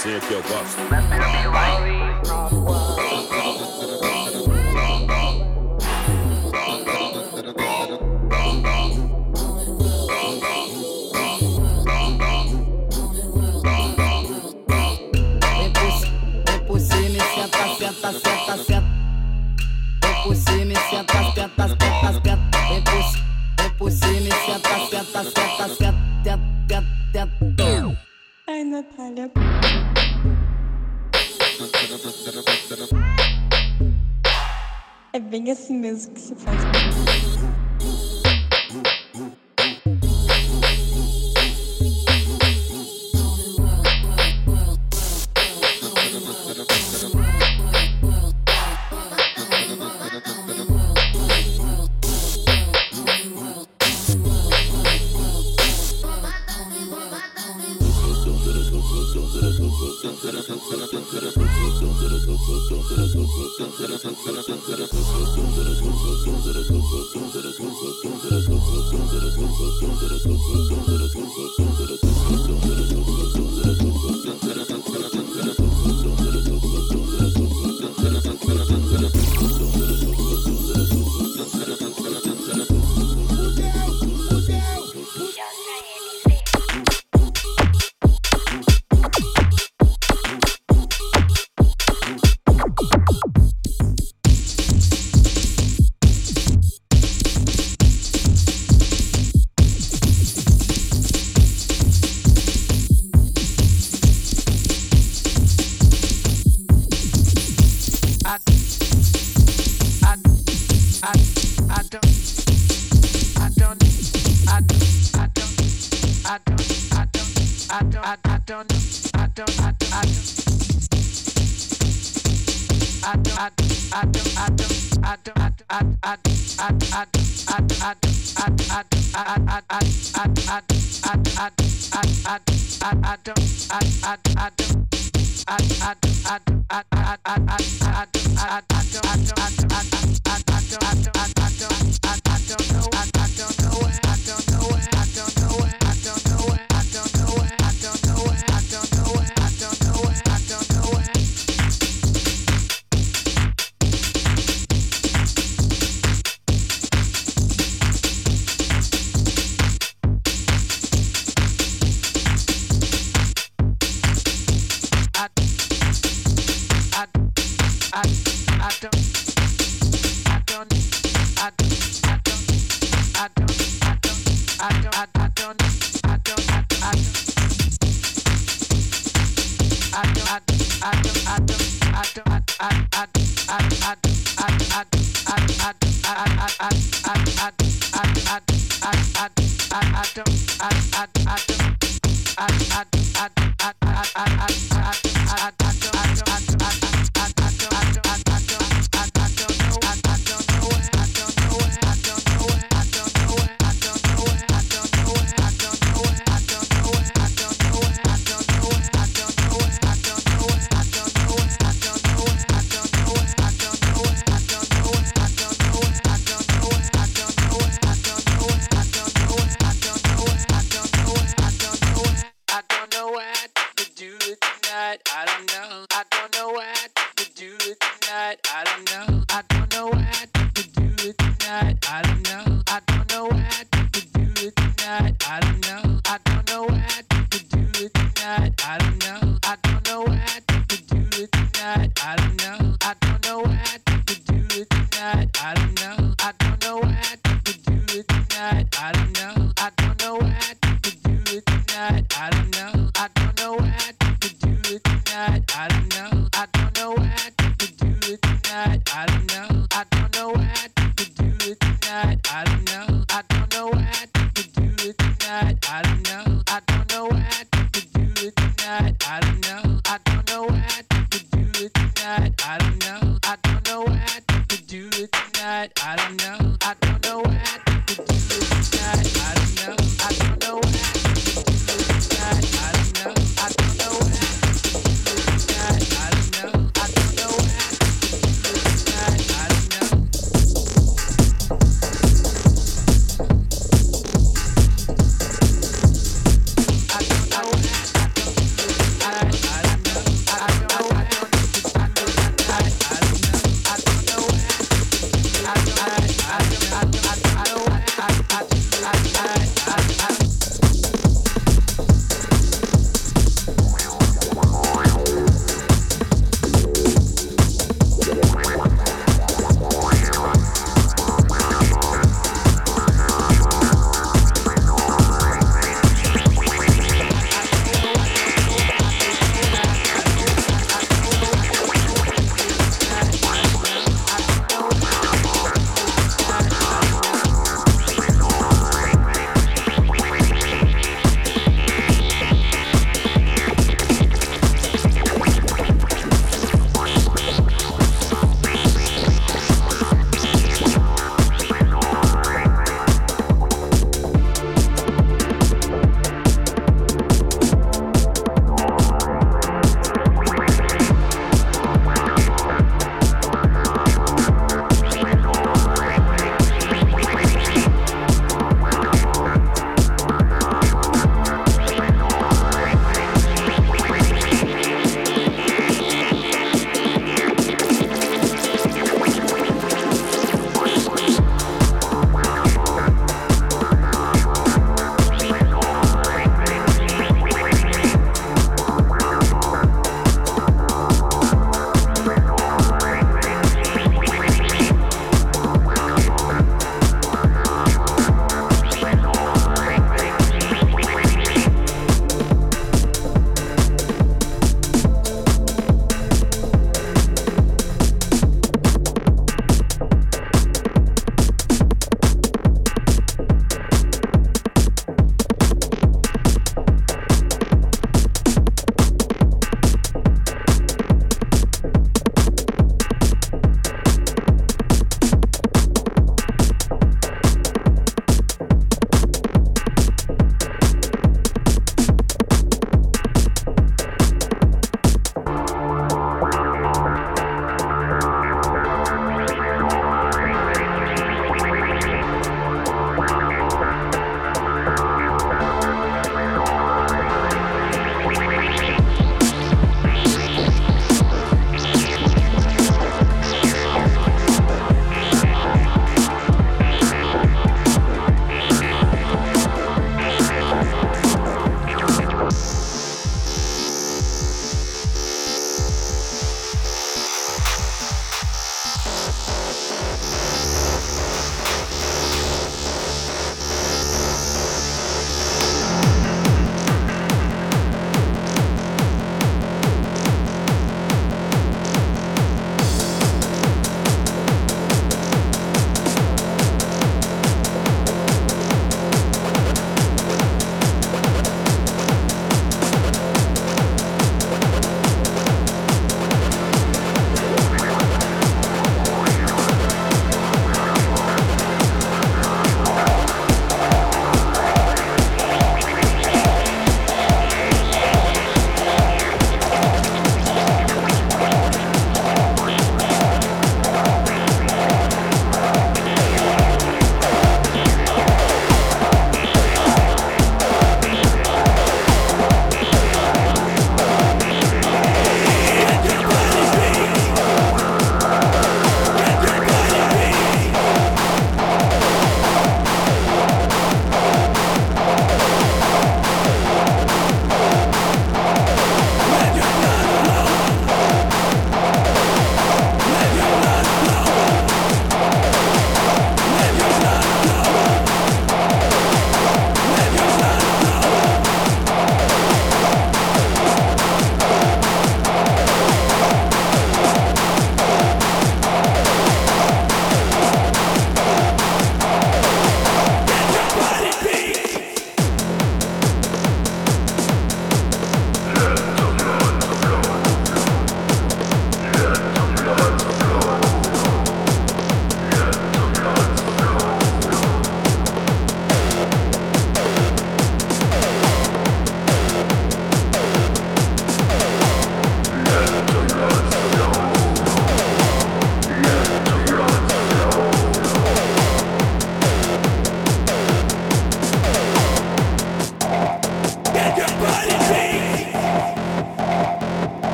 você que eu gosto. Vem por cima e senta, senta, senta, senta. Vem por cima e senta, senta, senta, senta. Vem por cima por cima e senta, senta. Ai, Natália. bem assim mesmo que se faz. I don't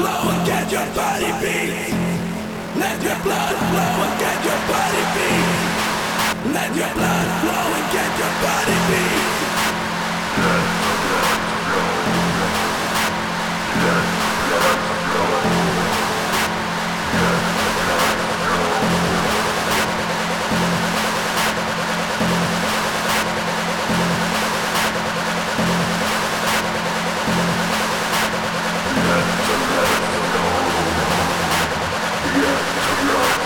flow and get your body beat. Let your blood flow and get your body beat. Let your blood flow and get your body beat. Yeah.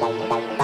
bum bum bum